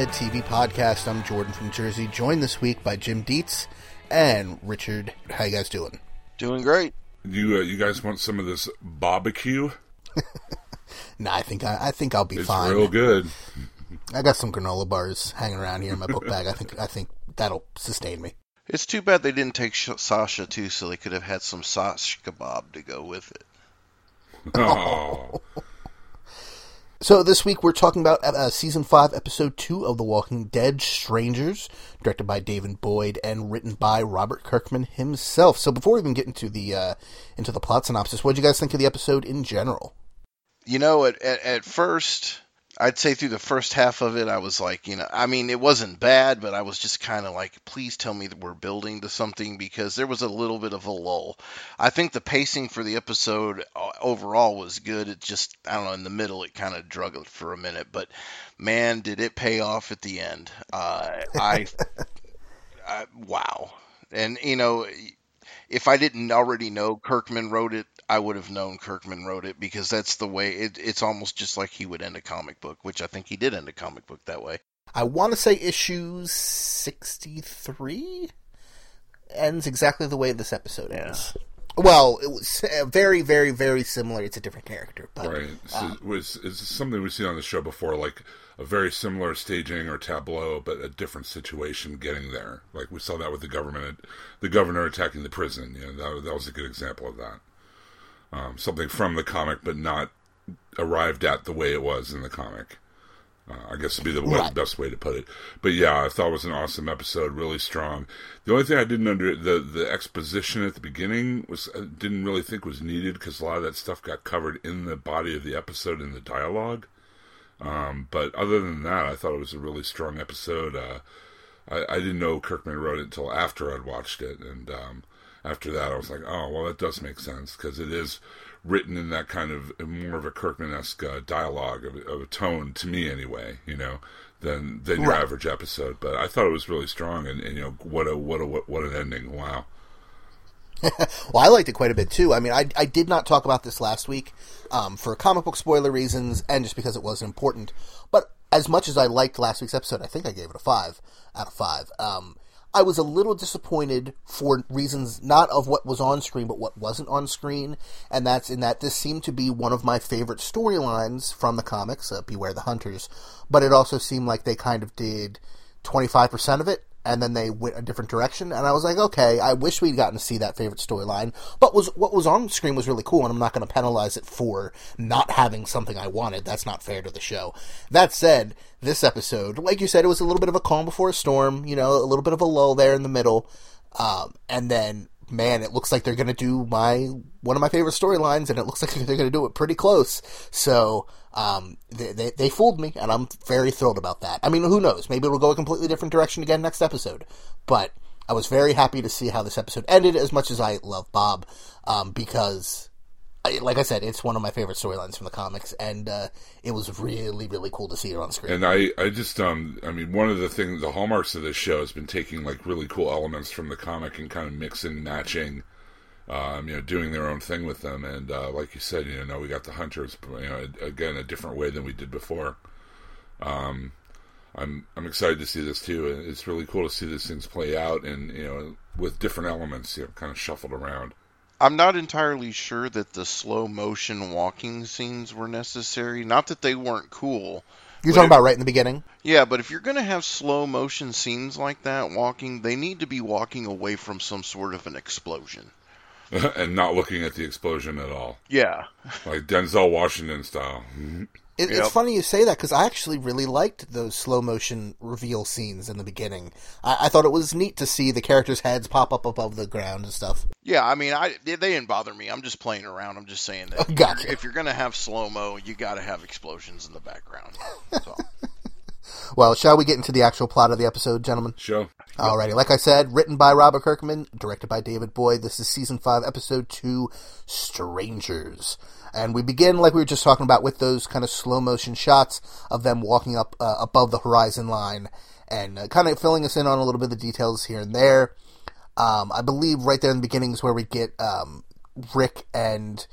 Dead TV podcast. I'm Jordan from Jersey, joined this week by Jim Dietz and Richard. How you guys doing? Doing great. You uh, you guys want some of this barbecue? Nah, I think I, I think I'll be It's fine. real good. I got some granola bars hanging around here in my book bag. I think I think that'll sustain me. It's too bad they didn't take Sh- Sasha too, so they could have had some sash kebab to go with it. Oh, So this week we're talking about uh, season five, episode two of The Walking Dead: Strangers, directed by David Boyd and written by Robert Kirkman himself. So before we even get into the uh, into the plot synopsis, what did you guys think of the episode in general? You know, at, at at first, I'd say through the first half of it, I was like, you know, I mean, it wasn't bad, but I was just kind of like, please tell me that we're building to something because there was a little bit of a lull. I think the pacing for the episode uh, overall was good. It just, I don't know, in the middle, it kind of drug it for a minute, but man, did it pay off at the end. Uh, I, I, wow. And, you know, if I didn't already know Kirkman wrote it, I would have known Kirkman wrote it because that's the way it, it's almost just like he would end a comic book, which I think he did end a comic book that way. I want to say issue sixty three ends exactly the way this episode ends. Well, it was uh, very, very, very similar. It's a different character, but right. So it was it's something we've seen on the show before, like a very similar staging or tableau, but a different situation getting there. Like we saw that with the government, the governor attacking the prison. You know, that, that was a good example of that. Um, something from the comic, but not arrived at the way it was in the comic. Uh, I guess would be the way, Right. best way to put it. But yeah, I thought it was an awesome episode, really strong. The only thing I didn't under the the exposition at the beginning was I didn't really think was needed because a lot of that stuff got covered in the body of the episode in the dialogue. Um, but other than that, I thought it was a really strong episode. Uh, I, I didn't know Kirkman wrote it until after I'd watched it, and um, after that, I was like, oh, well, that does make sense because it is written in that kind of more of a Kirkman-esque uh, dialogue of, of a tone to me, anyway. You know, than than your Right. average episode. But I thought it was really strong, and, and you know, what a what a what, what an ending! Wow. Well, I liked it quite a bit too. I mean, I, I did not talk about this last week um, for comic book spoiler reasons and just because it wasn't important. But as much as I liked last week's episode, I think I gave it a five out of five. Um, I was a little disappointed for reasons not of what was on screen, but what wasn't on screen, and that's in that this seemed to be one of my favorite storylines from the comics, uh, Beware the Hunters. But it also seemed like they kind of did twenty five percent of it and then they went a different direction and I was like, okay, I wish we'd gotten to see that favorite storyline. But was what was on screen was really cool and I'm not gonna penalize it for not having something I wanted. That's not fair to the show. That said, this episode, like you said, it was a little bit of a calm before a storm, you know, a little bit of a lull there in the middle. Um, and then man, it looks like they're gonna do my one of my favorite storylines, and it looks like they're gonna do it pretty close. So um, they, they they fooled me, and I'm very thrilled about that. I mean, who knows? Maybe it'll go a completely different direction again next episode. But I was very happy to see how this episode ended. As much as I love Bob, um, because. I, like I said, it's one of my favorite storylines from the comics, and uh, it was really, really cool to see it on screen. And I, I just, um, I mean, one of the things, the hallmarks of this show has been taking like really cool elements from the comic and kind of mixing, and matching, um, you know, doing their own thing with them. And uh, like you said, you know, now we got the hunters, you know, again, a different way than we did before. Um, I'm I'm excited to see this too, it's really cool to see these things play out, and you know, with different elements, you know, kind of shuffled around. I'm not entirely sure that the slow motion walking scenes were necessary. Not that they weren't cool. You're talking if- about right in the beginning. Yeah, but if you're going to have slow motion scenes like that walking, they need to be walking away from some sort of an explosion. and not looking at the explosion at all, Yeah. like Denzel Washington style. It, Yep. It's funny you say that because I actually really liked those slow motion reveal scenes in the beginning. I, I thought it was neat to see the characters' heads pop up above the ground and stuff. Yeah, I mean, I they didn't bother me. I'm just playing around. I'm just saying that Gotcha. if you're going to have slow mo, you got to have explosions in the background. Well, shall we get into the actual plot of the episode, gentlemen? Show. Alrighty, like I said, written by Robert Kirkman, directed by David Boyd. This is season five, episode two, Strangers. And we begin, like we were just talking about, with those kind of slow motion shots of them walking up uh, above the horizon line and uh, kind of filling us in on a little bit of the details here and there. Um, I believe right there in the beginning is where we get um, Rick and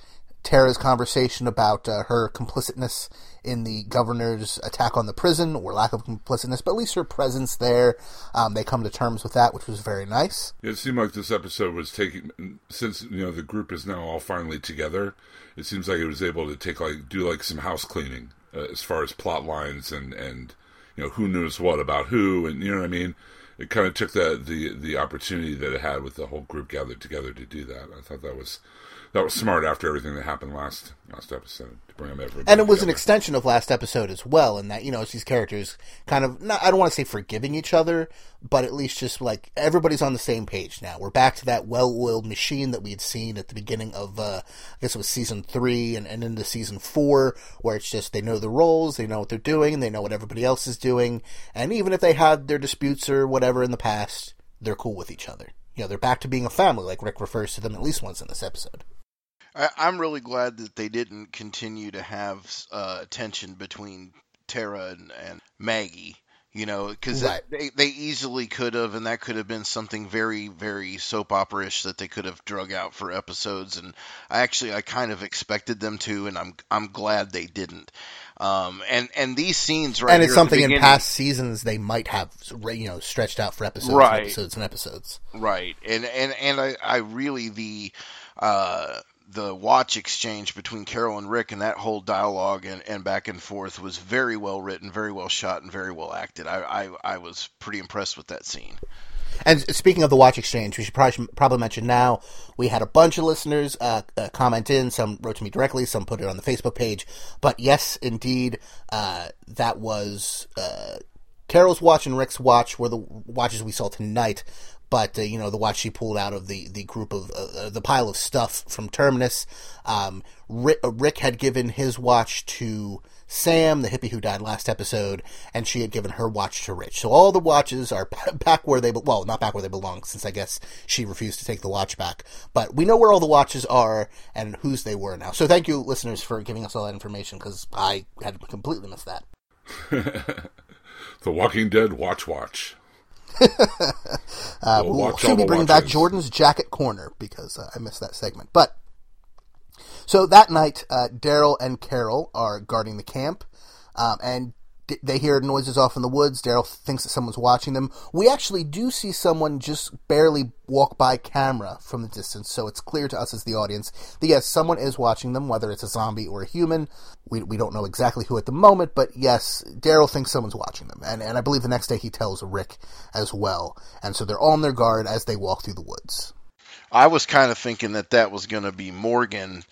Tara's conversation about uh, her complicitness in the governor's attack on the prison, or lack of complicitness, but at least her presence there. Um, they come to terms with that, which was very nice. It seemed like this episode was taking since you know the group is now all finally together. It seems like it was able to take like do like some house cleaning uh, as far as plot lines and and you know who knows what about who and you know what I mean. It kind of took the the the opportunity that it had with the whole group gathered together to do that. I thought that was that was smart after everything that happened last last episode to bring them everybody. And it was an extension of last episode as well, in that, you know, it's these characters kind of, not, I don't want to say forgiving each other, but at least just like everybody's on the same page now. We're back to that well oiled machine that we had seen at the beginning of, uh, I guess it was season three and, and into season four, where it's just they know the roles, they know what they're doing, they know what everybody else is doing. And even if they had their disputes or whatever in the past, they're cool with each other. You know, they're back to being a family, like Rick refers to them at least once in this episode. I, I'm really glad that they didn't continue to have uh, tension between Tara and, and Maggie. You know, because Right. they they easily could have, and that could have been something very very soap opera-ish that they could have drug out for episodes. And I actually I kind of expected them to, and I'm I'm glad they didn't. Um, and and these scenes right and it's something in past seasons they might have you know stretched out for episodes Right. and episodes and episodes Right, and and and I, I really the uh, the watch exchange between Carol and Rick and that whole dialogue and, and back and forth was very well written, very well shot, and very well acted. I, I I was pretty impressed with that scene. and speaking of the watch exchange we should probably, probably mention now we had a bunch of listeners uh, uh, comment in some wrote to me directly some put it on the facebook page but yes indeed uh, that was uh, carol's watch and rick's watch were the watches we saw tonight but uh, you know the watch she pulled out of the the group of uh, uh, the pile of stuff from Terminus. Um, Rick, uh, Rick had given his watch to Sam, the hippie who died last episode, and she had given her watch to Rich. So all the watches are back where they well, not back where they belong, since I guess she refused to take the watch back. But we know where all the watches are and whose they were now. So thank you, listeners, for giving us all that information because I had completely missed that. The Walking Dead Watch Watch. Uh, We'll we'll soon be bringing back. Jordan's jacket corner because uh, I missed that segment. But so that night, uh, Daryl and Carol are guarding the camp, um, and they hear noises off in the woods. Daryl thinks that someone's watching them. We actually do see someone just barely walk by camera from the distance, so it's clear to us as the audience that yes, someone is watching them, whether it's a zombie or a human. We, we don't know exactly who at the moment, but yes, Daryl thinks someone's watching them, and, and I believe the next day he tells Rick as well. And so they're on their guard as they walk through the woods. I was kind of thinking that that was going to be Morgan.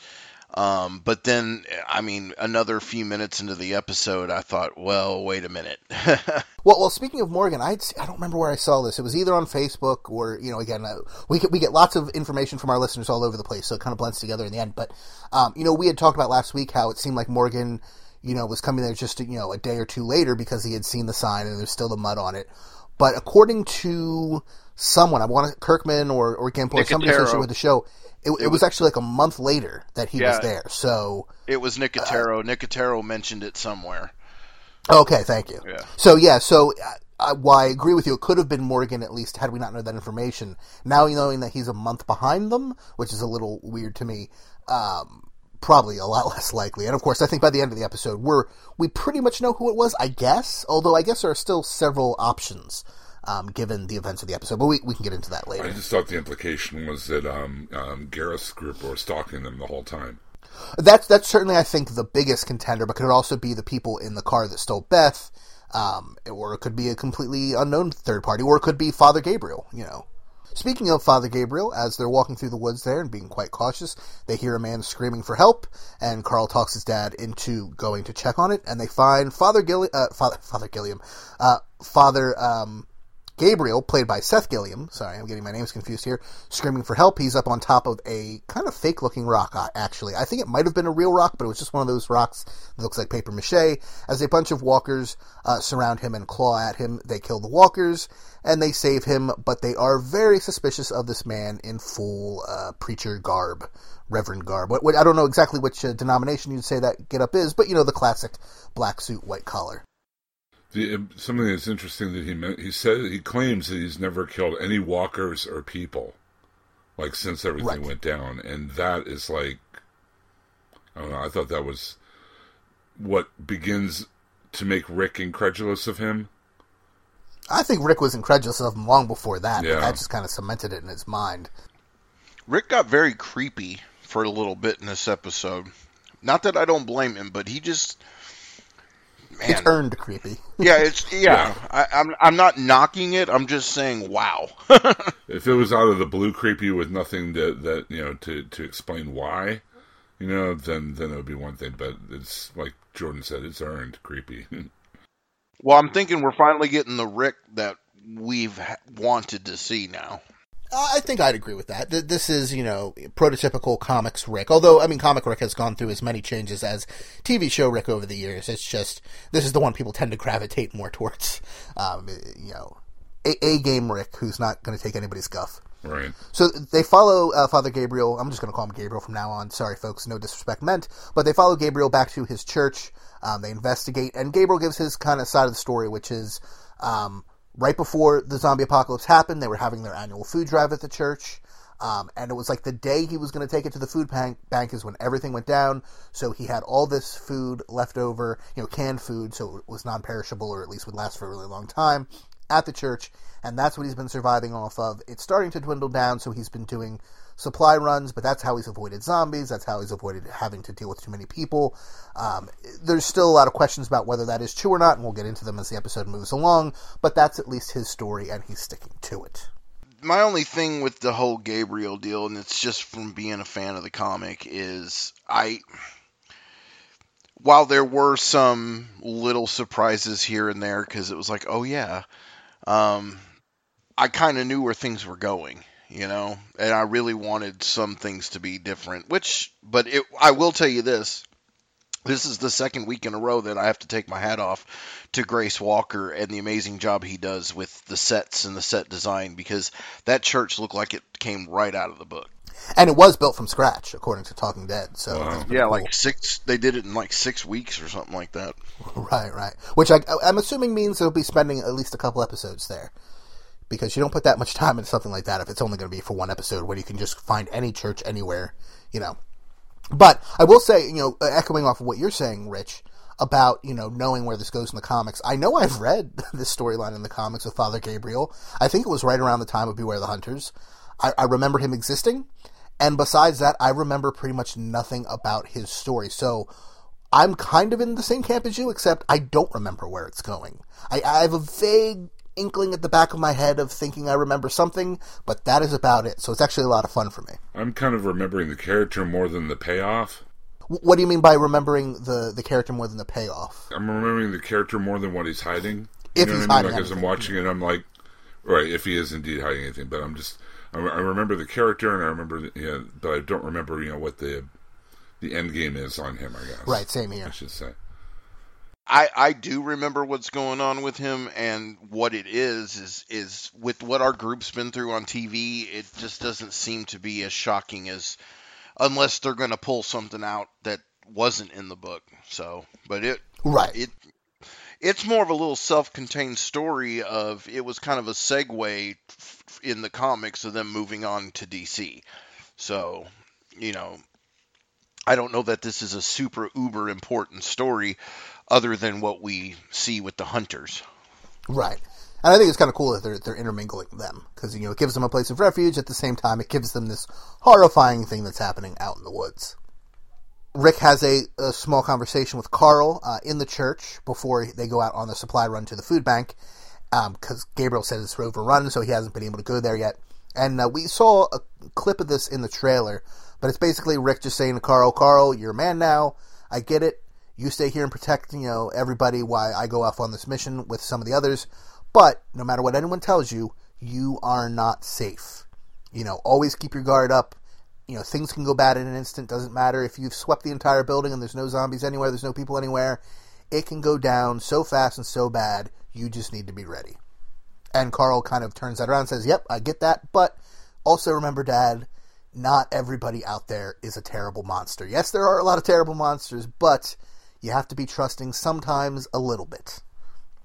Um, but then, I mean, another few minutes into the episode, I thought, well, wait a minute. Well, well. Speaking of Morgan, I I don't remember where I saw this. It was either on Facebook or you know, again, uh, we get, we get lots of information from our listeners all over the place, so it kind of blends together in the end. But um, you know, we had talked about last week how it seemed like Morgan, you know, was coming there just you know a day or two later because he had seen the sign and there's still the mud on it. But according to someone, I want Kirkman or or Gimple or somebody associated with the show, it, it was actually like a month later that he was there. So it was uh, Nicotero. Nicotero mentioned it somewhere. Okay, thank you. Yeah. So yeah, so I, I, well, I agree with you. It could have been Morgan at least had we not known that information. Now knowing that he's a month behind them, which is a little weird to me. Um, probably a lot less likely. And of course, I think by the end of the episode, we're we pretty much know who it was. I guess, although I guess there are still several options um, given the events of the episode. But we we can get into that later. I just thought the implication was that um, um, Gareth's group were stalking them the whole time. That's that's certainly I think the biggest contender, but could it also be the people in the car that stole Beth, um, or it could be a completely unknown third party, or it could be Father Gabriel. You know. Speaking of Father Gabriel, as they're walking through the woods there and being quite cautious, they hear a man screaming for help, and Carl talks his dad into going to check on it, and they find Father Gilliam, uh, Father Father Gilliam, uh, Father um, Gabriel, played by Seth Gilliam. Sorry, I'm getting my names confused here. Screaming for help. He's up on top of a kind of fake-looking rock. uh, Actually, I think it might have been a real rock, but it was just one of those rocks that looks like paper mache. As a bunch of walkers uh, surround him and claw at him, they kill the walkers and they save him. But they are very suspicious of this man in full uh, preacher garb, reverend garb. What, what, I don't know exactly which uh, denomination you'd say that get up is, but you know the classic black suit, white collar. The, uh, something that's interesting that he meant, he said he claims that he's never killed any walkers or people, like since everything Right. went down, and that is like, I don't know. I thought that was what begins to make Rick incredulous of him. I think Rick was incredulous of him long before that, Yeah. but that just kind of cemented it in his mind. Rick got very creepy for a little bit in this episode. Not that I don't blame him, but he just He man, turned creepy. yeah, it's yeah. I, I'm I'm not knocking it. I'm just saying, wow. If it was out of the blue creepy with nothing that that you know to to explain why, you know, then then it would be one thing. But it's like Jordan said, it's earned creepy. well, I'm thinking we're finally getting the Rick that we've wanted to see now. Uh, I think I'd agree with that. Th- This is, you know, prototypical comics Rick. Although, I mean, comic Rick has gone through as many changes as TV show Rick over the years. It's just this is the one people tend to gravitate more towards. Um, you know, a, a game Rick who's not going to take anybody's guff. right. So they follow uh, Father Gabriel. I'm just going to call him Gabriel from now on. Sorry, folks, no disrespect meant. But they follow Gabriel back to his church. Um, they investigate, and Gabriel gives his kind of side of the story, which is um, right before the zombie apocalypse happened, they were having their annual food drive at the church. Um, and it was like the day he was going to take it to the food bank, bank is when everything went down. So he had all this food left over, you know, canned food, so it was non perishable or at least would last for a really long time at the church. And that's what he's been surviving off of. It's starting to dwindle down, so he's been doing supply runs, but that's how he's avoided zombies. That's how he's avoided having to deal with too many people. Um, there's still a lot of questions about whether that is true or not, and we'll get into them as the episode moves along. But that's at least his story, and he's sticking to it. my only thing with the whole Gabriel deal, and it's just from being a fan of the comic, is I. While there were some little surprises here and there, because it was like, oh yeah, um, I kind of knew where things were going, you know, and I really wanted some things to be different. Which, but it, I will tell you this: this is the second week in a row that I have to take my hat off to Grace Walker and the amazing job he does with the sets and the set design because that church looked like it came right out of the book. And it was built from scratch, according to Talking Dead. So Wow. that's Yeah, cool. like six. They did it in like six weeks or something like that. Right, right. Which I, I'm assuming means they'll be spending at least a couple episodes there. Because you don't put that much time into something like that if it's only going to be for one episode where you can just find any church anywhere, you know. But I will say, you know, uh, echoing off of what you're saying, Rich, about, you know, knowing where this goes in the comics. I know I've read this storyline in the comics with Father Gabriel. I think it was right around the time of Beware the Hunters. I, I remember him existing. And besides that, I remember pretty much nothing about his story. So I'm kind of in the same camp as you, except I don't remember where it's going. I, I have a vague inkling at the back of my head of thinking I remember something, but that is about it. So it's actually a lot of fun for me. I'm kind of remembering the character more than the payoff. What do you mean by remembering the, the character more than the payoff? I'm remembering the character more than what he's hiding. If you know he's what I mean? hiding Like as I'm watching it, I'm like, right, if he is indeed hiding anything. But I'm just, I, I remember the character, and I remember, the, yeah, but I don't remember, you know, what the the end game is on him. I guess. Right, same here. I should say. I, I do remember what's going on with him and what it is is is with what our group's been through on TV. It just doesn't seem to be as shocking as unless they're going to pull something out that wasn't in the book. So, but it Right. it it's more of a little self-contained story of it was kind of a segue f- in the comics of them moving on to DC. So, you know, I don't know that this is a super uber important story other than what we see with the hunters. Right. And I think it's kind of cool that they're, they're intermingling them because, you know, it gives them a place of refuge. At the same time, it gives them this horrifying thing that's happening out in the woods. Rick has a, a small conversation with Carl uh, in the church before they go out on the supply run to the food bank because Gabriel said it's overrun, so he hasn't been able to go there yet. And uh, we saw a clip of this in the trailer, but it's basically Rick just saying to Carl, Carl, you're a man now. I get it. You stay here and protect, you know, everybody while I go off on this mission with some of the others. But no matter what anyone tells you, you are not safe. You know, always keep your guard up. You know, things can go bad in an instant. Doesn't matter if you've swept the entire building and there's no zombies anywhere, there's no people anywhere. It can go down so fast and so bad. You just need to be ready. And Carl kind of turns that around and says, Yep, I get that. But also remember, Dad, not everybody out there is a terrible monster. Yes, there are a lot of terrible monsters, but you have to be trusting sometimes a little bit.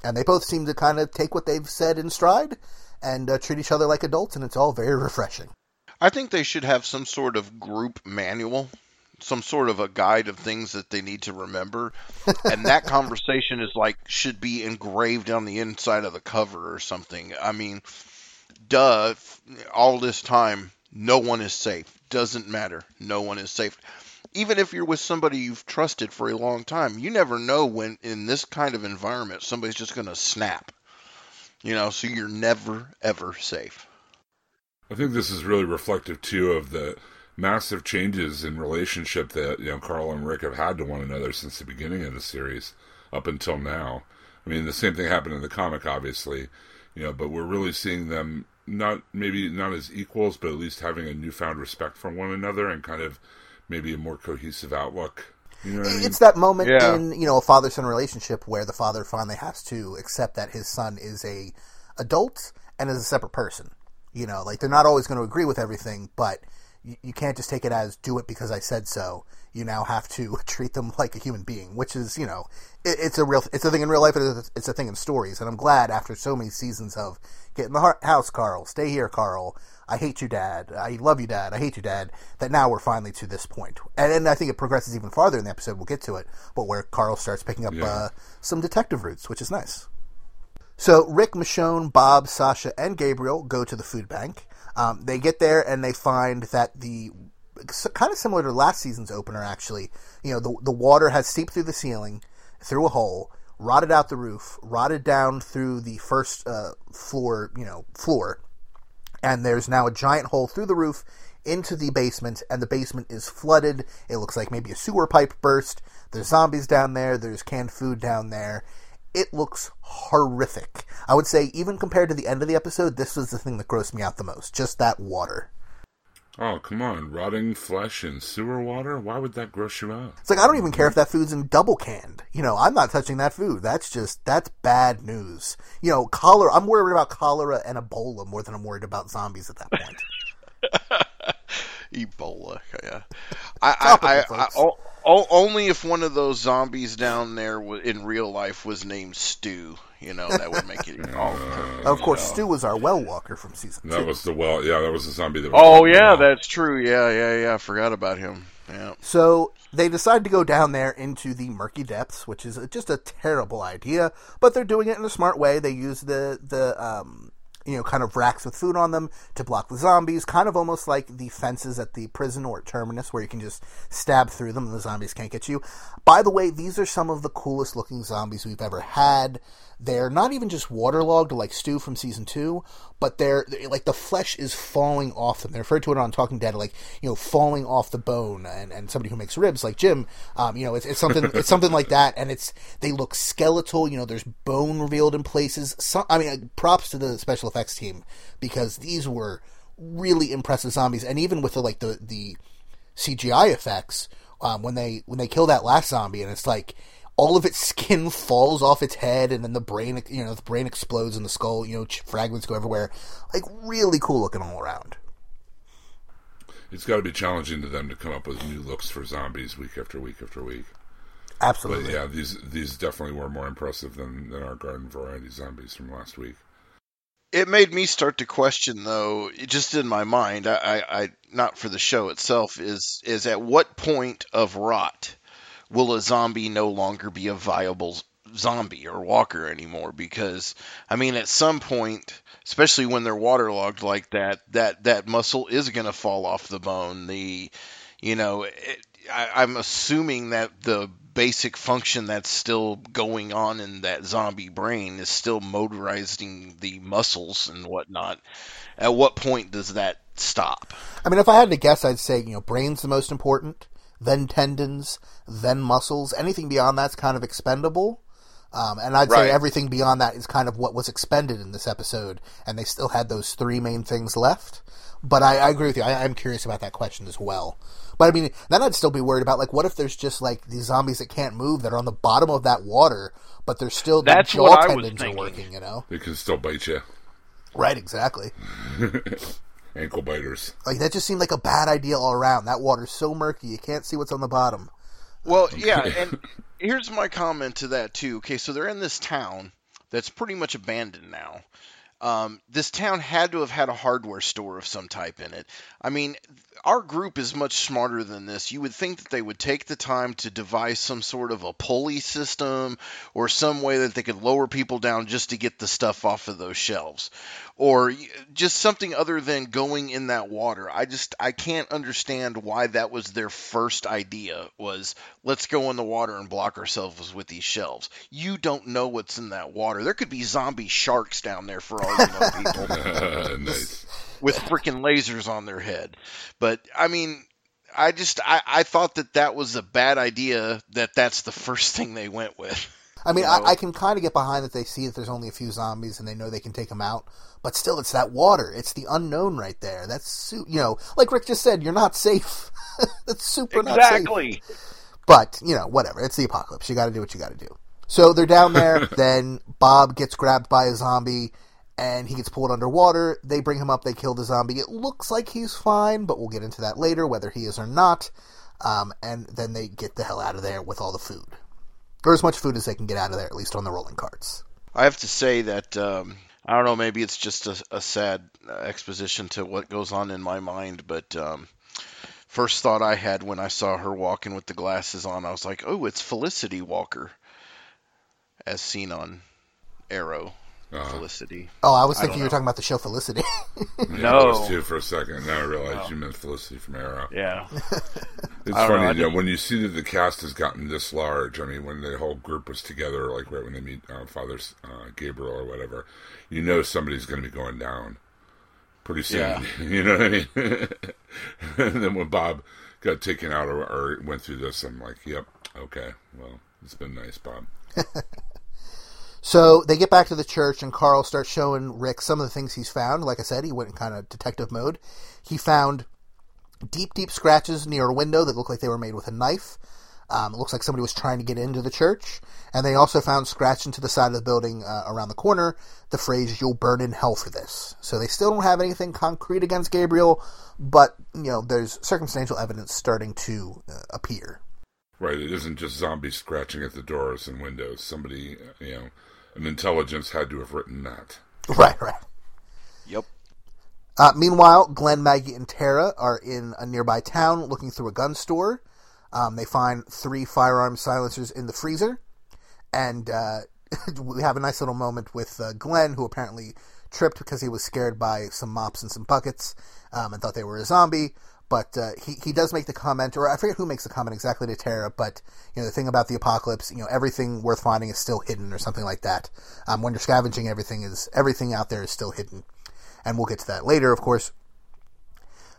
And they both seem to kind of take what they've said in stride and uh, treat each other like adults, and it's all very refreshing. I think they should have some sort of group manual, some sort of a guide of things that they need to remember. and that conversation is like should be engraved on the inside of the cover or something. I mean, duh, all this time no one is safe. Doesn't matter. No one is safe. Even if you're with somebody you've trusted for a long time, you never know when in this kind of environment somebody's just going to snap. You know, so you're never ever safe. I think this is really reflective too of the massive changes in relationship that you know Carl and Rick have had to one another since the beginning of the series up until now. I mean, the same thing happened in the comic, obviously, you know, but we're really seeing them not maybe not as equals, but at least having a newfound respect for one another and kind of maybe a more cohesive outlook. You know what I mean? It's that moment Yeah. in you know a father son relationship where the father finally has to accept that his son is a adult and is a separate person. You know, like they're not always going to agree with everything, but you, you can't just take it as do it because I said so. You now have to treat them like a human being, which is you know it, it's a real it's a thing in real life. It's, it's a thing in stories, and I'm glad after so many seasons of get in the house, Carl, stay here, Carl. I hate you, Dad. I love you, Dad. I hate you, Dad. That now we're finally to this point, and, and I think it progresses even farther in the episode. We'll get to it, but where Carl starts picking up Yeah. uh, some detective roots, which is nice. So Rick, Michonne, Bob, Sasha, and Gabriel go to the food bank. Um, they get there and they find that the kind of similar to last season's opener, actually. You know, the the water has seeped through the ceiling, through a hole, rotted out the roof, rotted down through the first uh, floor. You know, floor, and there's now a giant hole through the roof into the basement, and the basement is flooded. It looks like maybe a sewer pipe burst. There's zombies down there. There's canned food down there. It looks horrific. I would say, even compared to the end of the episode, this was the thing that grossed me out the most. Just that water. oh, come on, rotting flesh in sewer water? Why would that gross you out? It's like I don't even care if that food's in double canned. You know, I'm not touching that food. That's just that's bad news. You know, cholera. I'm worried about cholera and Ebola more than I'm worried about zombies at that point. Ebola. Yeah. I, Topical, I, I, I, folks. o- o- only if one of those zombies down there wa- in real life was named Stu, you know, that would make it all perfect. of course, Stu was our well walker from season That two. was the well, yeah, that was the zombie that was. Oh yeah, that's true. Yeah, yeah, yeah. I forgot about him. Yeah. So they decide to go down there into the murky depths, which is just a terrible idea. But they're doing it in a smart way. They use the the um, you know kind of racks with food on them to block the zombies, kind of almost like the fences at the prison or terminus, where you can just stab through them and the zombies can't get you. By the way, these are some of the coolest looking zombies we've ever had. They're not even just waterlogged like Stu from season two, but they're, like the flesh is falling off them. They referred to it on Talking Dead like you know falling off the bone, and, and somebody who makes ribs like Jim, um, you know it's, it's something it's something like that, and it's they look skeletal. You know, there's bone revealed in places. Some, I mean, uh, props to the special effects team because these were really impressive zombies, and even with the like the the CGI effects um, when they when they kill that last zombie, and it's like all of its skin falls off its head, and then the brain you know the brain explodes and the skull you know ch- fragments go everywhere. Like really cool looking all around. It's got to be challenging to them to come up with new looks for zombies week after week after week. But Absolutely. yeah, these these definitely were more impressive than, than our garden variety zombies from last week. It made me start to question, though, just in my mind. I, I, I not for the show itself. Is is at what point of rot will a zombie no longer be a viable zombie or walker anymore? Because I mean, at some point, especially when they're waterlogged like that, that that muscle is going to fall off the bone. The you know, it, I, I'm assuming that the basic function that's still going on in that zombie brain is still motorizing the muscles and whatnot. At what point does that stop? I mean, if I had to guess, I'd say you know brain's the most important, then tendons, then muscles. Anything beyond that's kind of expendable. Um, and I'd Right. say everything beyond that is kind of what was expended in this episode, and they still had those three main things left. But I, I agree with you. I, I'm curious about that question as well. But I mean, then I'd still be worried about like, what if there's just like these zombies that can't move that are on the bottom of that water, but they're still the That's jaw what I was tendons are thinking. working. You know, They can still bite you. right? Exactly. Ankle biters. Like that just seemed like a bad idea all around. That water's so murky, you can't see what's on the bottom. Well, yeah, and here's my comment to that too. Okay, so they're in this town that's pretty much abandoned now. Um, this town had to have had a hardware store of some type in it. I mean, our group is much smarter than this. You would think that they would take the time to devise some sort of a pulley system or some way that they could lower people down just to get the stuff off of those shelves or just something other than going in that water. I just I can't understand why that was their first idea was let's go in the water and block ourselves with these shelves. You don't know what's in that water. There could be zombie sharks down there for all you know, people nice. With freaking lasers on their head. But I mean, I just I, I thought that that was a bad idea. That that's the first thing they went with. I mean, You know? I, I can kind of get behind that they see that there's only a few zombies and they know they can take them out, but still, it's that water. It's the unknown right there. That's su- you know, like Rick just said, you're not safe. That's super not safe. But you know, whatever. It's the apocalypse. You got to do what you got to do. So they're down there. then Bob gets grabbed by a zombie, and he gets pulled underwater. They bring him up. They kill the zombie. It looks like he's fine, but we'll get into that later, whether he is or not. Um, and then they get the hell out of there with all the food, or as much food as they can get out of there, at least on the rolling carts. I have to say that um, I don't know. Maybe it's just a, a sad uh, exposition to what goes on in my mind, but. Um, First thought I had when I saw her walking with the glasses on, I was like, "Oh, it's Felicity Walker," as seen on Arrow. Uh, Felicity. Oh, I was thinking don't you were talking about the show Felicity. yeah, No. I was too for a second. Now I realized you meant Felicity from Arrow. Yeah. It's I don't know, funny you know, when you see that the cast has gotten this large. I mean, when the whole group was together, like right when they meet uh, Father uh, Gabriel or whatever, you know somebody's going to be going down pretty soon. Yeah. you know what I mean? and then when Bob got taken out or, or went through this, I'm like, yep, okay, well, it's been nice, Bob. So they get back to the church, and Carl starts showing Rick some of the things he's found. Like I said, he went in kind of detective mode. He found deep, deep scratches near a window that looked like they were made with a knife. Um, it looks like somebody was trying to get into the church. And they also found scratched into the side of the building uh, around the corner the phrase, You'll burn in hell for this. So they still don't have anything concrete against Gabriel, but, you know, there's circumstantial evidence starting to uh, appear. Right, it isn't just zombies scratching at the doors and windows. Somebody, uh, you know, an intelligence had to have written that. Right, right. Yep. Uh, meanwhile, Glenn, Maggie, and Tara are in a nearby town looking through a gun store. Um, they find three firearm silencers in the freezer, and uh, we have a nice little moment with uh, Glenn, who apparently tripped because he was scared by some mops and some buckets um, and thought they were a zombie. But uh, he he does make the comment, or I forget who makes the comment exactly to Tara, but you know the thing about the apocalypse, you know everything worth finding is still hidden, or something like that. Um, when you're scavenging, everything is everything out there is still hidden and we'll get to that later, of course.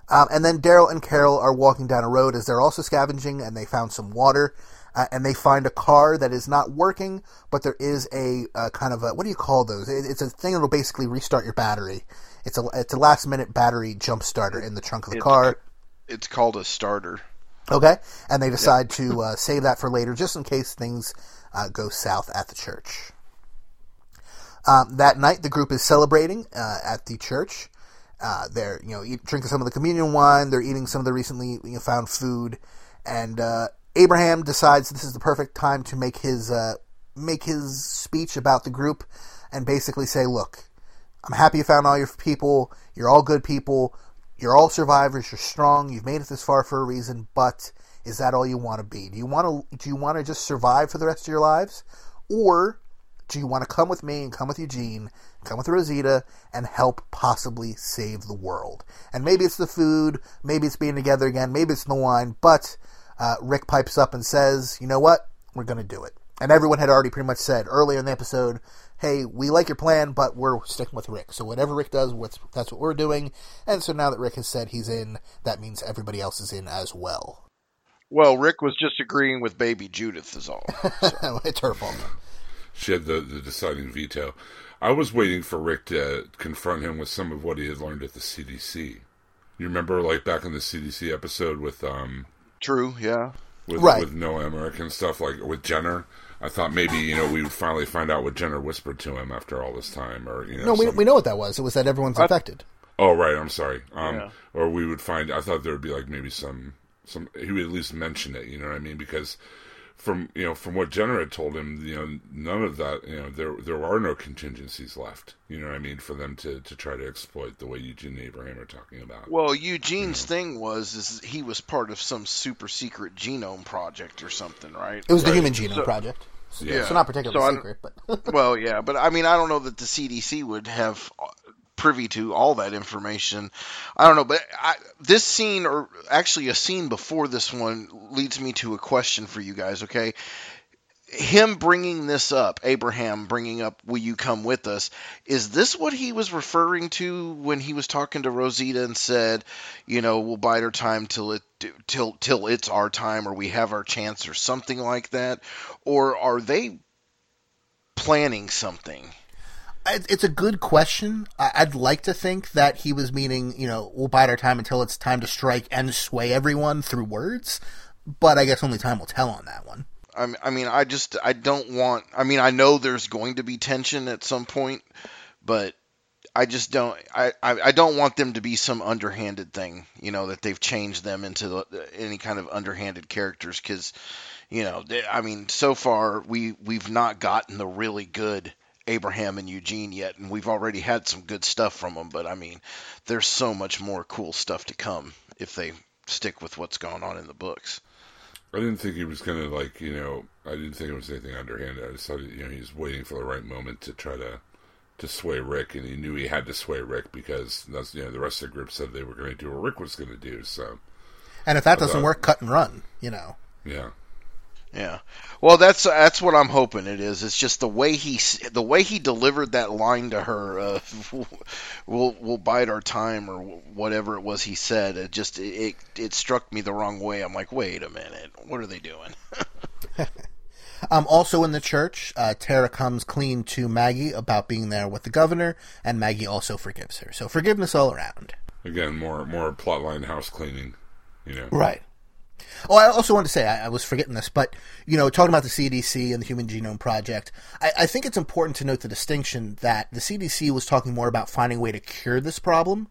Um, and then Daryl and Carol are walking down a road as they're also scavenging, and they found some water, uh, and they find a car that is not working, but there is a uh, kind of a what do you call those? It, it's a thing that'll basically restart your battery. It's a it's a last minute battery jump starter in the trunk of the It's- car. It's called a starter. Okay, and they decide to uh, save that for later, just in case things uh, go south at the church. Um, that night, the group is celebrating uh, at the church. Uh, they're you know eat, drinking some of the communion wine. They're eating some of the recently you know, found food, and uh, Abraham decides this is the perfect time to make his uh, make his speech about the group, and basically say, "Look, I'm happy you found all your people. You're all good people. You're all survivors. You're strong. You've made it this far for a reason. But is that all you want to be? Do you want to? Do you want to just survive for the rest of your lives, or do you want to come with me and come with Eugene, come with Rosita, and help possibly save the world? And maybe it's the food, maybe it's being together again, maybe it's the wine. But uh, Rick pipes up and says, "You know what? We're going to do it." And everyone had already pretty much said earlier in the episode, "Hey, we like your plan, but we're sticking with Rick. So whatever Rick does, what's, that's what we're doing." And so now that Rick has said he's in, that means everybody else is in as well. Well, Rick was just agreeing with baby Judith, is all. it's her fault. She had the, the deciding veto. I was waiting for Rick to confront him with some of what he had learned at the CDC. You remember, like back in the CDC episode with um True, yeah. with Right. with Noah Emmerich and stuff like with Jenner. I thought maybe you know we would finally find out what Jenner whispered to him after all this time, or you know. No, we, some- we know what that was. It was that everyone's infected. Oh right, I'm sorry. Um, Yeah. or we would find. I thought there would be like maybe some some. He would at least mention it. You know what I mean? Because from you know from what Jenner had told him, you know none of that. You know there there are no contingencies left. You know what I mean for them to to try to exploit the way Eugene and Abraham are talking about. Well, Eugene's thing was is he was part of some super secret genome project or something, right? It was the Human Genome So- Project. So, Yeah. so not particularly So secret, but well, yeah, but I mean, I don't know that the CDC would have uh, privy to all that information. I don't know, but I, this scene, or actually a scene before this one, leads me to a question for you guys. Okay, him bringing this up, Abraham bringing up, "Will you come with us?" Is this what he was referring to when he was talking to Rosita and said, "You know, we'll bide our time till it till till it's our time, or we have our chance, or something like that?" Or are they planning something? It- it's a good question. I'd like to think that he was meaning, you know, we'll bide our time until it's time to strike and sway everyone through words. But I guess only time will tell on that one. I mean, I just I don't want. I mean, I know there's going to be tension at some point, but I just don't. I I, I don't want them to be some underhanded thing. You know that they've changed them into any kind of underhanded characters because, you know, they, I mean, so far we we've not gotten the really good Abraham and Eugene yet, and we've already had some good stuff from them. But I mean, there's so much more cool stuff to come if they stick with what's going on in the books. I didn't think he was gonna like you know. I didn't think it was anything underhanded. I just thought you know he was waiting for the right moment to try to to sway Rick, and he knew he had to sway Rick because that's you know the rest of the group said they were going to do what Rick was going to do. So And if that doesn't About- work, cut and run. You know. yeah, Yeah. Well, that's that's what I'm hoping it is. It's just the way he the way he delivered that line to her. Uh, we'll we'll bide our time or whatever it was he said. It just it it struck me the wrong way. I'm like, wait a minute, what are they doing? Um, also in the church, uh, Tara comes clean to Maggie about being there with the governor, and Maggie also forgives her. So forgiveness all around. again more more plotline house cleaning. You know, Right. Oh, I also wanted to say, I, I was forgetting this, but, you know, talking about the CDC and the Human Genome Project, I, I think it's important to note the distinction that the CDC was talking more about finding a way to cure this problem,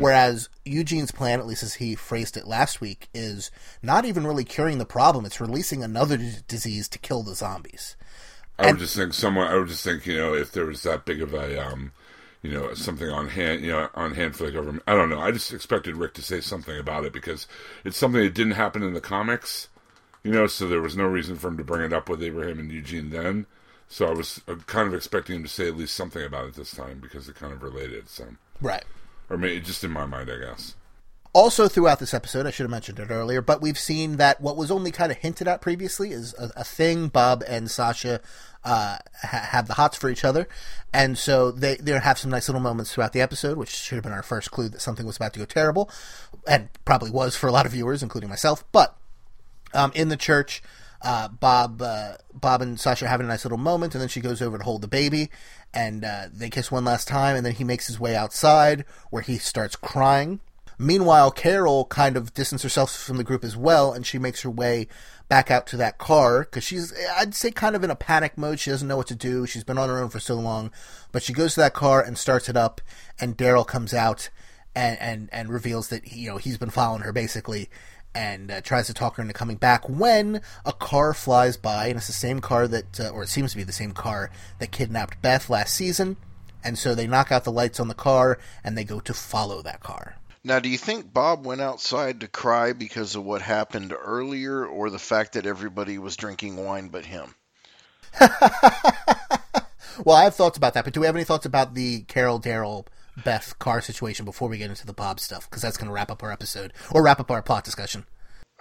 whereas Eugene's plan, at least as he phrased it last week, is not even really curing the problem, it's releasing another d- disease to kill the zombies. I would just think someone. I would just think you know if there was that big of a um, you know something on hand, you know on hand for the government. I don't know. I just expected Rick to say something about it because it's something that didn't happen in the comics. You know, so there was no reason for him to bring it up with Abraham and Eugene then. So I was uh, kind of expecting him to say at least something about it this time because it kind of related. So, Right. or maybe just in my mind, I guess. Also, throughout this episode, I should have mentioned it earlier, but we've seen that what was only kind of hinted at previously is a, a thing. Bob and Sasha uh, ha- have the hots for each other, and so they they have some nice little moments throughout the episode, which should have been our first clue that something was about to go terrible, and probably was for a lot of viewers, including myself. But um, in the church, uh, Bob, uh, Bob and Sasha are having a nice little moment, and then she goes over to hold the baby, and uh, they kiss one last time, and then he makes his way outside, where he starts crying. Meanwhile, Carol kind of distances herself from the group as well, and she makes her way back out to that car because she's, I'd say, kind of in a panic mode. She doesn't know what to do. She's been on her own for so long, but she goes to that car and starts it up, and Daryl comes out and and and reveals that you know he's been following her basically and uh, tries to talk her into coming back when a car flies by and it's the same car that uh, or it seems to be the same car that kidnapped Beth last season and so they knock out the lights on the car and they go to follow that car. Now, do you think Bob went outside to cry because of what happened earlier, or the fact that everybody was drinking wine but him? Well, I have thoughts about that, but do we have any thoughts about the Carol, Daryl, Beth car situation before we get into the Bob stuff? Because that's going to wrap up our episode or wrap up our plot discussion.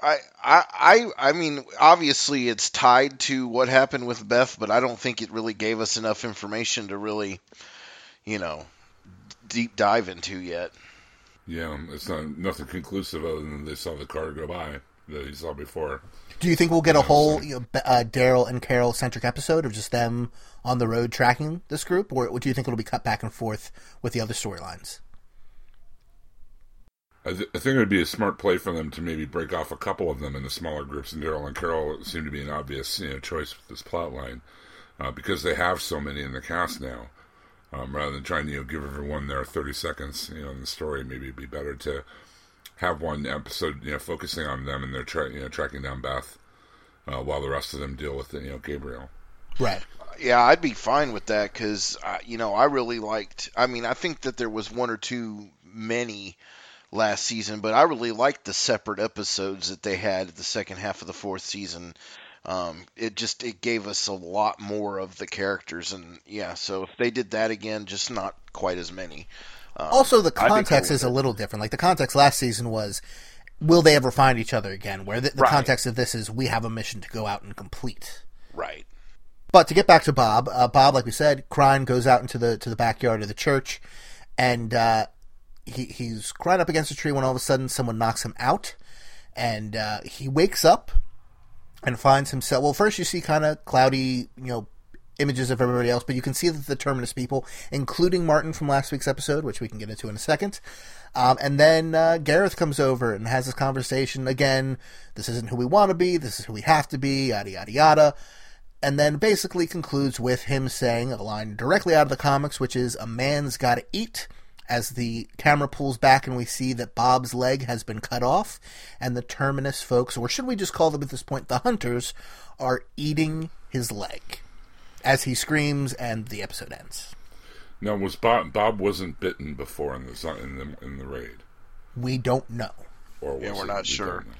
I, I, I, I mean, obviously it's tied to what happened with Beth, but I don't think it really gave us enough information to really, you know, deep dive into yet. Yeah, it's not nothing conclusive other than they saw the car go by that he saw before. Do you think we'll get a whole you know, uh, Daryl and Carol centric episode of just them on the road tracking this group, or do you think it'll be cut back and forth with the other storylines? I, th- I think it would be a smart play for them to maybe break off a couple of them into smaller groups, and Daryl and Carol seem to be an obvious you know, choice with this plot line uh, because they have so many in the cast now. Um, rather than trying to you know, give everyone their 30 seconds you know, in the story, maybe it'd be better to have one episode you know, focusing on them and they're tra- you know, tracking down Beth uh, while the rest of them deal with you know, Gabriel. Right. Yeah, I'd be fine with that because, uh, you know, I really liked. I mean, I think that there was one or two many last season, but I really liked the separate episodes that they had the second half of the fourth season. Um, it just it gave us a lot more of the characters, and yeah. So if they did that again, just not quite as many. Um, Also, the I'd be cool context is a little different. Like the context last season was, will they ever find each other again? Where the, the Right. context of this is, we have a mission to go out and complete. right. But to get back to Bob, uh, Bob, like we said, crying goes out into the to the backyard of the church, and uh, he he's crying up against a tree when all of a sudden someone knocks him out, and uh, he wakes up and finds himself. Well, first you see kind of cloudy, you know, images of everybody else, but you can see that the Terminus people, including Martin from last week's episode, which we can get into in a second. Um, and then uh, Gareth comes over and has this conversation again. This isn't who we want to be. This is who we have to be. Yada yada yada. And then basically concludes with him saying a line directly out of the comics, which is "A man's got to eat." As the camera pulls back and we see that Bob's leg has been cut off, and the Terminus folks, or should we just call them at this point the Hunters, are eating his leg as he screams and the episode ends. Now, was Bob Bob wasn't bitten before in the in the in the raid, We don't know. or was Yeah, we're not We sure. don't.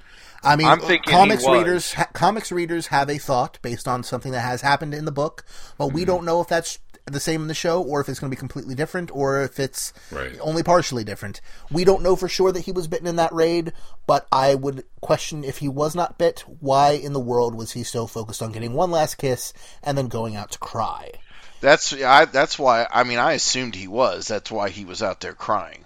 I mean, I'm thinking comics readers, ha- comics readers have a thought based on something that has happened in the book, but Mm-hmm. we don't know if that's the same in the show, or if it's going to be completely different, or if it's Right. only partially different. We don't know for sure that he was bitten in that raid, but I would question if he was not bit, why in the world was he so focused on getting one last kiss and then going out to cry? That's I. That's why. I mean, I assumed he was. That's why he was out there crying.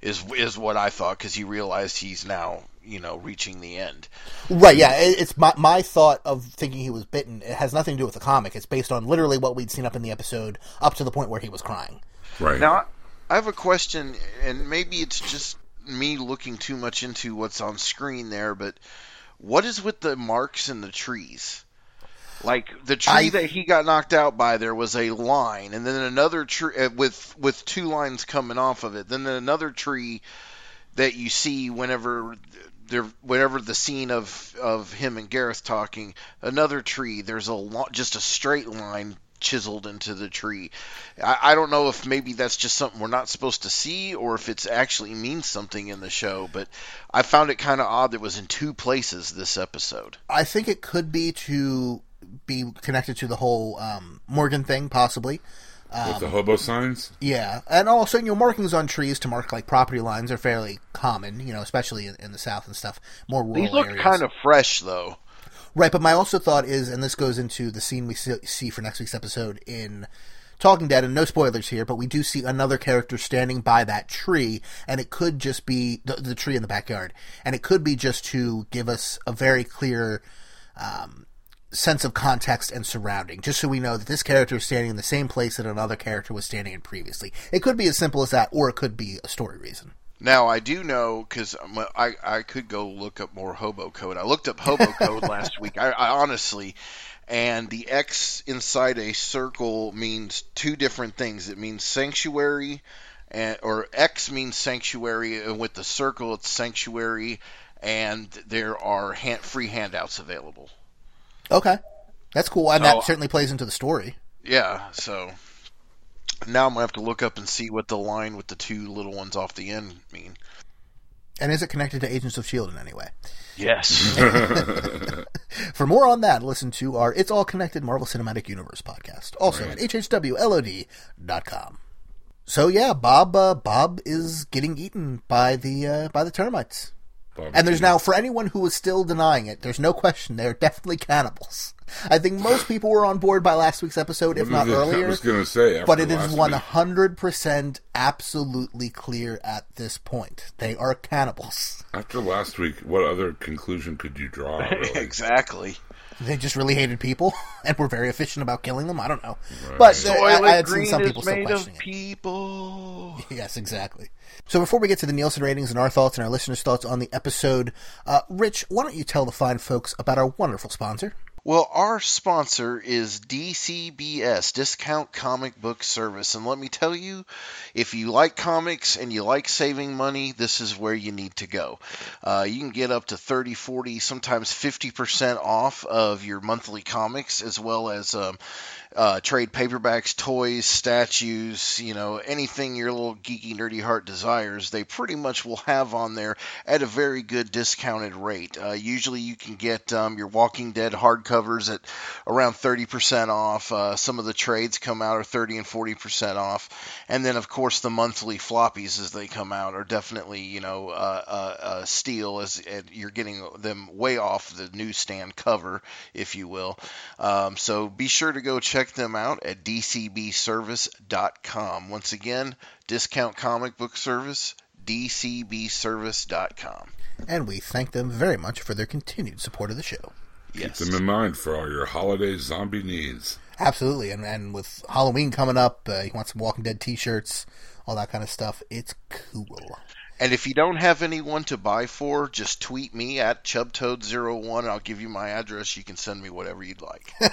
Is is what I thought because he realized he's now you know reaching the end. Right, yeah. It's my my thought of thinking he was bitten. It has nothing to do with the comic. It's based on literally what we'd seen up in the episode, up to the point where he was crying. Right. Now, I have a question, and maybe it's just me looking too much into what's on screen there, but what is with the marks in the trees? Like the tree I- that he got knocked out by, there was a line, and then another tree uh, with with two lines coming off of it. Then another tree that you see whenever there, whenever the scene of of him and Gareth talking. Another tree. There's a lo- just a straight line chiseled into the tree. I, I don't know if maybe that's just something we're not supposed to see, or if it's actually means something in the show. But I found it kind of odd that it was in two places this episode. I think it could be to be connected to the whole um, Morgan thing, possibly. With the hobo signs. Yeah, and also you know markings on trees to mark like property lines are fairly common, you know, especially in, in the south and stuff. More rural These look areas. kind of fresh though. Right, but my also thought is, and this goes into the scene we see, see for next week's episode in Talking Dead, and no spoilers here, but we do see another character standing by that tree, and it could just be the, the tree in the backyard, and it could be just to give us a very clear um, sense of context and surrounding, just so we know that this character is standing in the same place that another character was standing in previously. It could be as simple as that, or it could be a story reason. Now I do know because I I could go look up more hobo code. I looked up hobo code last week. I, I honestly, and the X inside a circle means two different things. It means sanctuary, and or X means sanctuary, and with the circle it's sanctuary, and there are hand, free handouts available. Okay, that's cool, and So- that certainly plays into the story. Yeah, so Now I'm gonna have to look up and see what the line with the two little ones off the end mean. And is it connected to Agents of S.H.I.E.L.D. In any way? Yes. For more on that, listen to our It's All Connected Marvel Cinematic Universe podcast, also at hhwlod.com. So yeah, Bob uh, Bob is getting eaten by the uh, by the termites. Bob And there's T. now, for anyone who is still denying it, there's no question they're definitely cannibals. I think most people were on board by last week's episode, if not earlier. I earlier. was going to say, after But it is 100% absolutely clear at this point. They are cannibals. After last week, what other conclusion could you draw? Really? exactly. They just really hated people and were very efficient about killing them. I don't know. But uh, I, I had seen some people still questioning it. people. Yes, exactly. So before we get to the Nielsen ratings and our thoughts and our listeners' thoughts on the episode, uh, Rich, why don't you tell the fine folks about our wonderful sponsor? Well, our sponsor is DCBS, Discount Comic Book Service. And let me tell you, if you like comics and you like saving money, this is where you need to go. Uh, you can get up to 30, 40, sometimes 50% off of your monthly comics, as well as um, uh, trade paperbacks, toys, statues, you know, anything your little geeky, nerdy heart desires, they pretty much will have on there at a very good discounted rate. Uh, usually you can get um, your Walking Dead hardcovers at around 30% off. Uh, some of the trades come out are 30 and 40% off. And then, of course, the monthly floppies as they come out are definitely, you know, uh, uh, uh, steal as you're getting them way off the newsstand cover, if you will. Um, so be sure to go check them out at dcbservice.com. Once again, discount comic book service, dcbservice.com. And we thank them very much for their continued support of the show. Yes. Keep them in mind for all your holiday zombie needs. Absolutely. And, and with Halloween coming up, uh, you want some Walking Dead t shirts, all that kind of stuff. It's cool. And if you don't have anyone to buy for, just tweet me at chubtoad01 and I'll give you my address. You can send me whatever you'd like.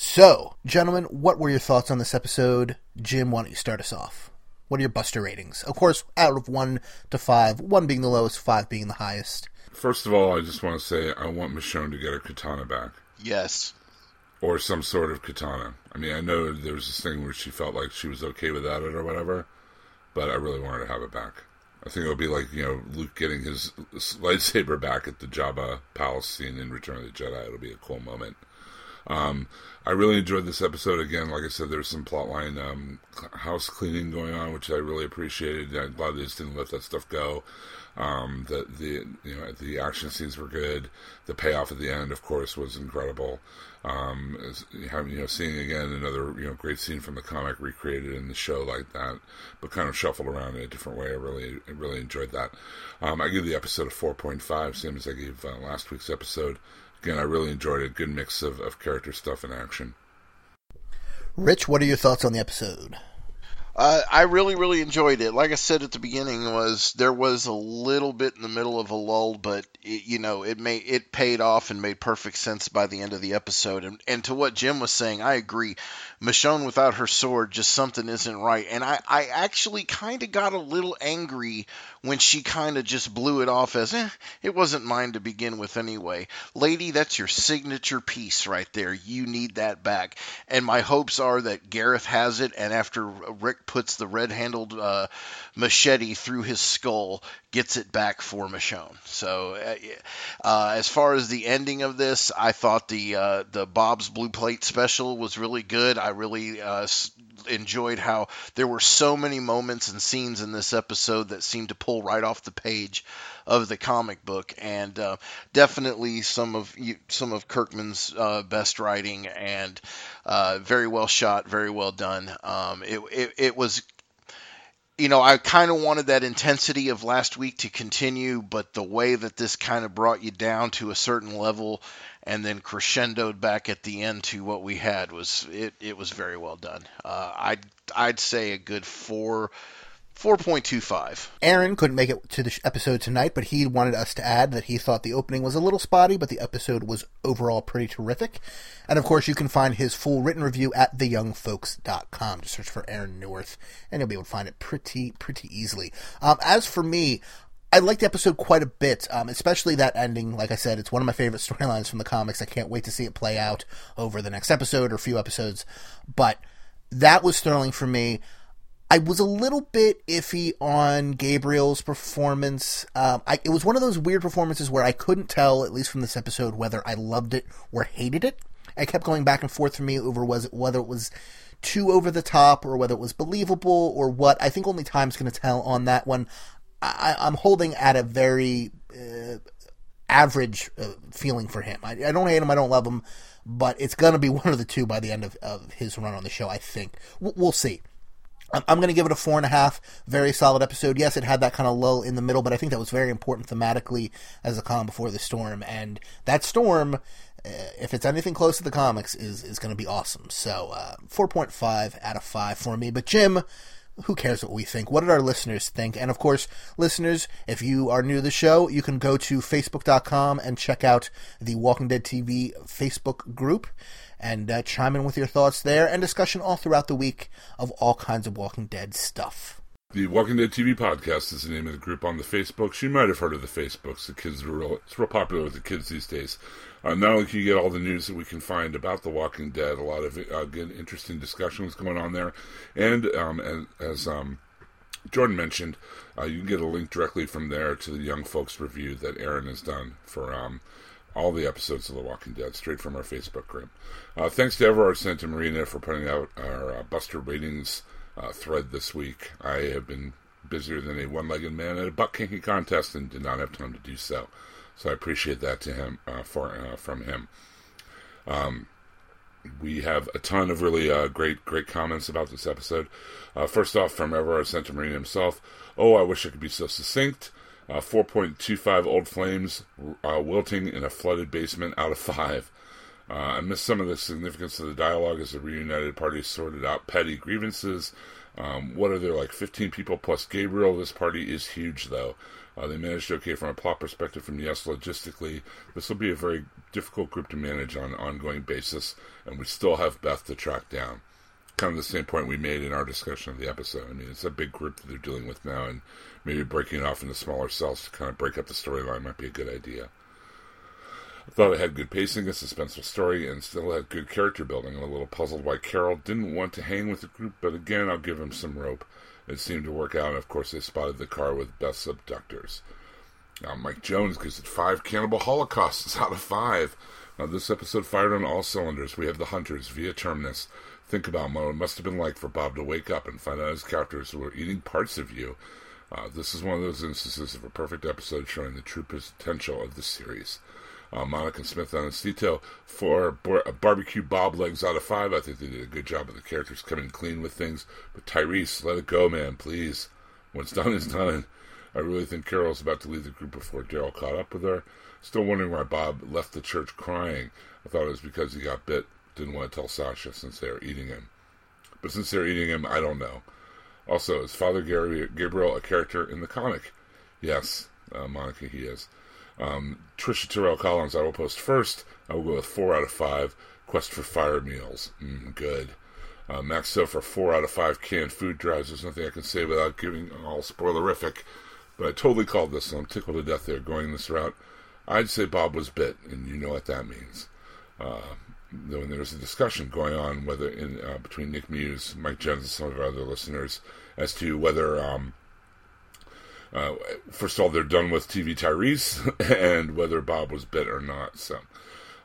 So, gentlemen, what were your thoughts on this episode? Jim, why don't you start us off? What are your Buster ratings? Of course, out of 1 to 5, 1 being the lowest, 5 being the highest. First of all, I just want to say I want Michonne to get her katana back. yes. Or some sort of katana. I mean, I know there was this thing where she felt like she was okay without it or whatever, but I really wanted to have it back. I think it'll be like, you know, Luke getting his lightsaber back at the Jabba palace scene in Return of the Jedi. It'll be a cool moment. Um, I really enjoyed this episode. Again, like I said, there's some plotline um, house cleaning going on, which I really appreciated. I'm glad they just didn't let that stuff go. Um, the the you know the action scenes were good. The payoff at the end, of course, was incredible. Um, having you know seeing again another you know great scene from the comic recreated in the show like that, but kind of shuffled around in a different way. I really I really enjoyed that. Um, I give the episode a 4.5, same as I gave uh, last week's episode. Again, I really enjoyed it. Good mix of, of character stuff and action. Rich, what are your thoughts on the episode? Uh, I really, really enjoyed it. Like I said at the beginning, was there was a little bit in the middle of a lull, but it, you know it made it paid off and made perfect sense by the end of the episode. And and to what Jim was saying, I agree. Michonne without her sword, just something isn't right. And I I actually kind of got a little angry when she kind of just blew it off as eh, it wasn't mine to begin with anyway. Lady, that's your signature piece right there. You need that back. And my hopes are that Gareth has it, and after Rick puts the red-handled uh, machete through his skull, gets it back for Michonne. So, uh, uh, as far as the ending of this, I thought the uh, the Bob's Blue Plate special was really good. I really uh, enjoyed how there were so many moments and scenes in this episode that seemed to pull right off the page of the comic book, and uh, definitely some of some of Kirkman's uh, best writing, and uh, very well shot, very well done. Um, it, it it was you know, I kind of wanted that intensity of last week to continue, but the way that this kind of brought you down to a certain level and then crescendoed back at the end to what we had was it, it was very well done. Uh, I'd I'd say a good four four point two five. Aaron couldn't make it to the episode tonight, but he wanted us to add that he thought the opening was a little spotty, but the episode was overall pretty terrific. And of course, you can find his full written review at theyoungfolks.com. Just search for Aaron Neuwirth, and you'll be able to find it pretty, pretty easily. Um, as for me, I liked the episode quite a bit, um, especially that ending. Like I said, it's one of my favorite storylines from the comics. I can't wait to see it play out over the next episode or few episodes. But that was thrilling for me. I was a little bit iffy on Gabriel's performance. Um, I, it was one of those weird performances where I couldn't tell, at least from this episode, whether I loved it or hated it. I kept going back and forth for me over was it, whether it was too over the top or whether it was believable or what. I think only time's going to tell on that one. I, I'm holding at a very uh, average uh, feeling for him. I, I don't hate him. I don't love him, but it's going to be one of the two by the end of, of his run on the show. I think we'll see. I'm, going to give it a four and a half. Very solid episode. Yes, it had that kind of lull in the middle, but I think that was very important thematically as a calm before the storm. And that storm, uh, if it's anything close to the comics, is is going to be awesome. So uh, 4.5 out of five for me. But Jim. Who cares what we think? What did our listeners think? And of course, listeners, if you are new to the show, you can go to facebook.com and check out the Walking Dead TV Facebook group and uh, chime in with your thoughts there and discussion all throughout the week of all kinds of Walking Dead stuff. The Walking Dead TV podcast is the name of the group on the Facebooks. You might have heard of the Facebooks. The kids are real, it's real popular with the kids these days. Uh, not only can you get all the news that we can find about The Walking Dead, a lot of uh, good, interesting discussions going on there, and um, as, as um, Jordan mentioned, uh, you can get a link directly from there to the Young Folks review that Aaron has done for um, all the episodes of The Walking Dead, straight from our Facebook group. Uh, thanks to Everard Santa Marina for putting out our uh, Buster ratings uh, thread this week. I have been busier than a one-legged man at a buck kicking contest and did not have time to do so. So I appreciate that to him uh, for uh, from him. Um, we have a ton of really uh, great great comments about this episode. Uh, first off, from Everard Santa Marina himself. Oh, I wish I could be so succinct. Uh, 4.25 old flames uh, wilting in a flooded basement out of 5. Uh, I missed some of the significance of the dialogue as the reunited party sorted out petty grievances. Um, what are there, like 15 people plus Gabriel? This party is huge, though. Uh, they managed okay from a plot perspective. From yes, logistically, this will be a very difficult group to manage on an ongoing basis, and we still have Beth to track down. Kind of the same point we made in our discussion of the episode. I mean, it's a big group that they're dealing with now, and maybe breaking it off into smaller cells to kind of break up the storyline might be a good idea. I thought it had good pacing, a suspenseful story, and still had good character building. I'm a little puzzled why Carol didn't want to hang with the group, but again, I'll give him some rope. It seemed to work out, and of course, they spotted the car with Beth's abductors. Now, Mike Jones gives it five cannibal holocausts out of five. Now, this episode fired on all cylinders. We have the hunters via Terminus. Think about what it must have been like for Bob to wake up and find out his captors were eating parts of you. Uh, this is one of those instances of a perfect episode showing the true potential of the series. Uh, Monica Smith and Anestito for bar- barbecue Bob legs out of five. I think they did a good job of the characters coming clean with things. But Tyrese, let it go, man, please. What's done is done. I really think Carol's about to leave the group before Daryl caught up with her. Still wondering why Bob left the church crying. I thought it was because he got bit. Didn't want to tell Sasha since they were eating him. But since they're eating him, I don't know. Also, is Father Gary, Gabriel a character in the comic? Yes, uh, Monica, he is. Um, Trisha Terrell Collins, I will post first. I will go with four out of five. Quest for fire meals. Mm, good. Uh, Max for four out of five canned food drives. There's nothing I can say without giving all spoilerific. But I totally called this, so I'm tickled to death there going this route. I'd say Bob was bit, and you know what that means. Uh, when there was a discussion going on whether in uh, between Nick Muse, Mike Jones, and some of our other listeners as to whether um, uh, first of all, they're done with TV Tyrese and whether Bob was bit or not. So,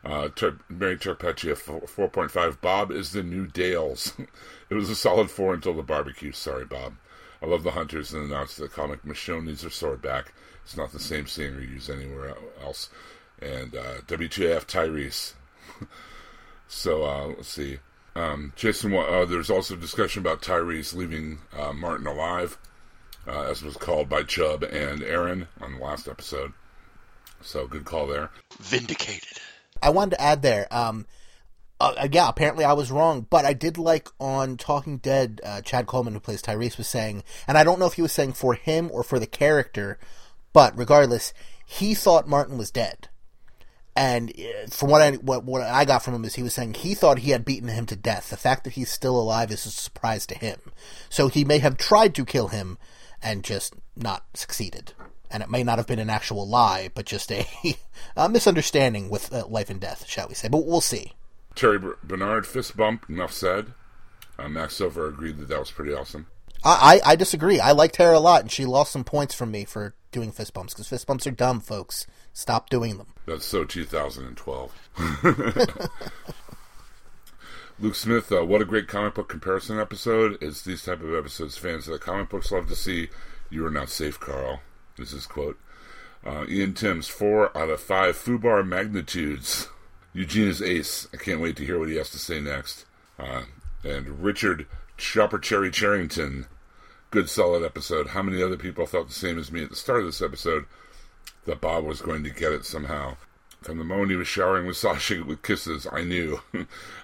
uh, Ter- Mary Terpeccia, 4.5. Bob is the new Dales. it was a solid four until the barbecue. Sorry, Bob. I love the Hunters and announced the comic Michonne needs her sword back. It's not the same seeing or used anywhere else. And uh, WTF Tyrese. so, uh, let's see. Um, Jason, uh, there's also discussion about Tyrese leaving uh, Martin alive uh, as was called by Chubb and Aaron on the last episode. So good call there. Vindicated. I wanted to add there. Um, uh, yeah, apparently I was wrong, but I did like on Talking Dead, uh, Chad Coleman, who plays Tyrese, was saying, and I don't know if he was saying for him or for the character, but regardless, he thought Martin was dead. And uh, from what I what, what I got from him is he was saying he thought he had beaten him to death. The fact that he's still alive is a surprise to him. So he may have tried to kill him and just not succeeded. and it may not have been an actual lie, but just a, a misunderstanding with uh, life and death, shall we say? But we'll see. Terry Ber- Bernard fist bump. Enough said. Uh, Max Silver agreed that that was pretty awesome. I, I, I disagree. I liked Tara a lot, and she lost some points from me for doing fist bumps because fist bumps are dumb, folks. Stop doing them. That's so 2012. Luke Smith, uh, what a great comic book comparison episode. It's these type of episodes fans of the comic books love to see. You are now safe, Carl. This is quote. Uh, Ian Timms, four out of five Fubar magnitudes. Eugene is ace. I can't wait to hear what he has to say next. Uh, and Richard Chopper Cherry Charrington, good solid episode. How many other people felt the same as me at the start of this episode that Bob was going to get it somehow? From the moment he was showering with Sasha with kisses, I knew.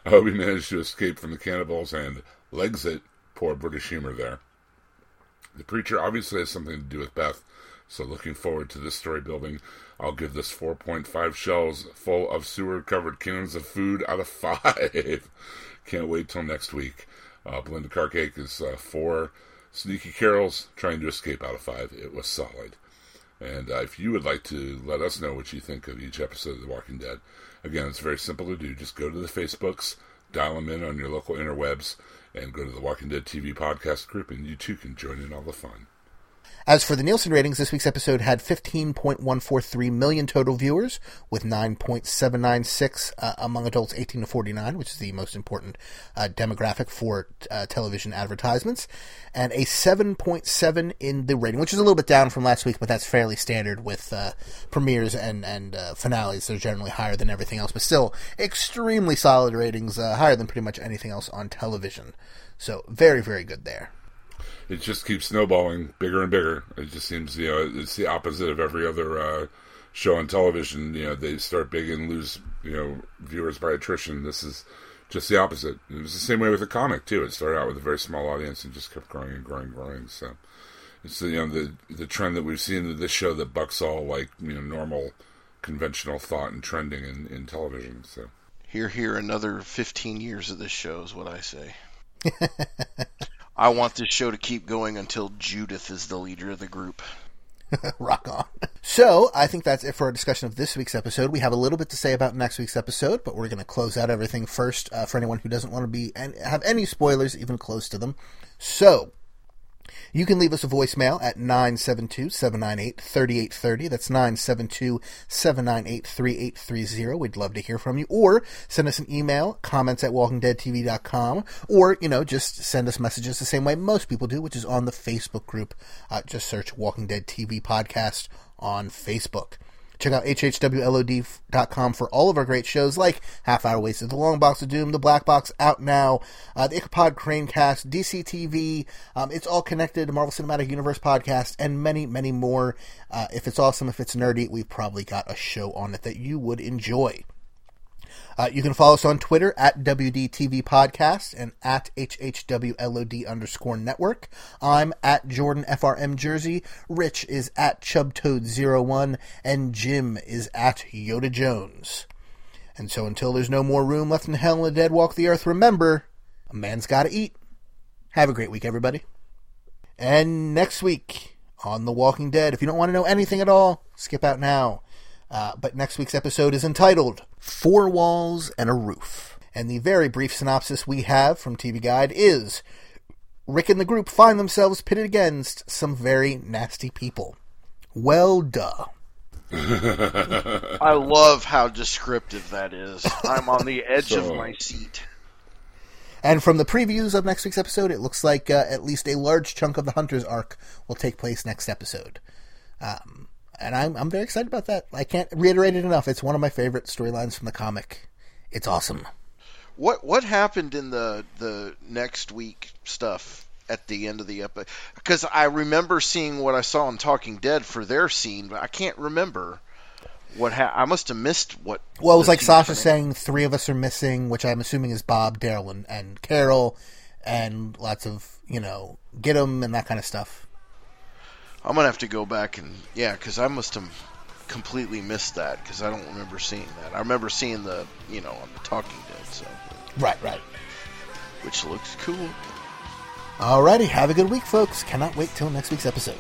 I hope he managed to escape from the cannibals and legs it. Poor British humor there. The preacher obviously has something to do with Beth, so looking forward to this story building. I'll give this 4.5 shells full of sewer covered cans of food out of 5. Can't wait till next week. Uh, Belinda Carcake is uh, 4. Sneaky Carols trying to escape out of 5. It was solid. And uh, if you would like to let us know what you think of each episode of The Walking Dead, again, it's very simple to do. Just go to the Facebooks, dial them in on your local interwebs, and go to the Walking Dead TV podcast group, and you too can join in all the fun. As for the Nielsen ratings, this week's episode had 15.143 million total viewers, with 9.796 uh, among adults 18 to 49, which is the most important uh, demographic for uh, television advertisements, and a 7.7 in the rating, which is a little bit down from last week, but that's fairly standard with uh, premieres and and uh, finales. They're generally higher than everything else, but still extremely solid ratings, uh, higher than pretty much anything else on television. So very very good there. It just keeps snowballing bigger and bigger. It just seems, you know, it's the opposite of every other uh, show on television. You know, they start big and lose, you know, viewers by attrition. This is just the opposite. It was the same way with the comic too. It started out with a very small audience and just kept growing and growing and growing. So it's you know the the trend that we've seen in this show that bucks all like you know normal conventional thought and trending in, in television. So Here, here, another 15 years of this show is what I say. I want this show to keep going until Judith is the leader of the group. Rock on. So, I think that's it for our discussion of this week's episode. We have a little bit to say about next week's episode, but we're going to close out everything first uh, for anyone who doesn't want to be and have any spoilers even close to them. So, you can leave us a voicemail at 972-798-3830. That's 972-798-3830. We'd love to hear from you. Or send us an email, comments at walkingdeadtv.com. Or, you know, just send us messages the same way most people do, which is on the Facebook group. Uh, just search Walking Dead TV Podcast on Facebook. Check out hhwlod.com for all of our great shows like Half Hour Wasted, The Long Box of Doom, The Black Box, Out Now, uh, the Ichabod Cranecast, DCTV. Um, it's all connected, to Marvel Cinematic Universe podcast, and many, many more. Uh, if it's awesome, if it's nerdy, we've probably got a show on it that you would enjoy. Uh, you can follow us on Twitter at WDTV Podcast and at HHWLOD underscore network. I'm at Jordan FRM Jersey. Rich is at ChubToad01 and Jim is at Yoda Jones. And so until there's no more room left in hell and the dead walk the earth, remember, a man's gotta eat. Have a great week, everybody. And next week on The Walking Dead, if you don't want to know anything at all, skip out now. Uh, but next week's episode is entitled Four Walls and a Roof. And the very brief synopsis we have from TV Guide is Rick and the group find themselves pitted against some very nasty people. Well, duh. I love how descriptive that is. I'm on the edge of my seat. And from the previews of next week's episode, it looks like uh, at least a large chunk of the Hunter's arc will take place next episode. Um, and I'm, I'm very excited about that. I can't reiterate it enough. It's one of my favorite storylines from the comic. It's awesome. What what happened in the the next week stuff at the end of the episode? Because I remember seeing what I saw in Talking Dead for their scene, but I can't remember what ha- I must have missed what. Well, it was like Sasha saying three of us are missing, which I'm assuming is Bob, Daryl, and, and Carol, and lots of, you know, get 'em and that kind of stuff. I'm gonna have to go back and yeah, because I must have completely missed that because I don't remember seeing that. I remember seeing the you know on the Talking Dead, so Right, right. which looks cool. Alrighty, have a good week, folks. Cannot wait till next week's episode.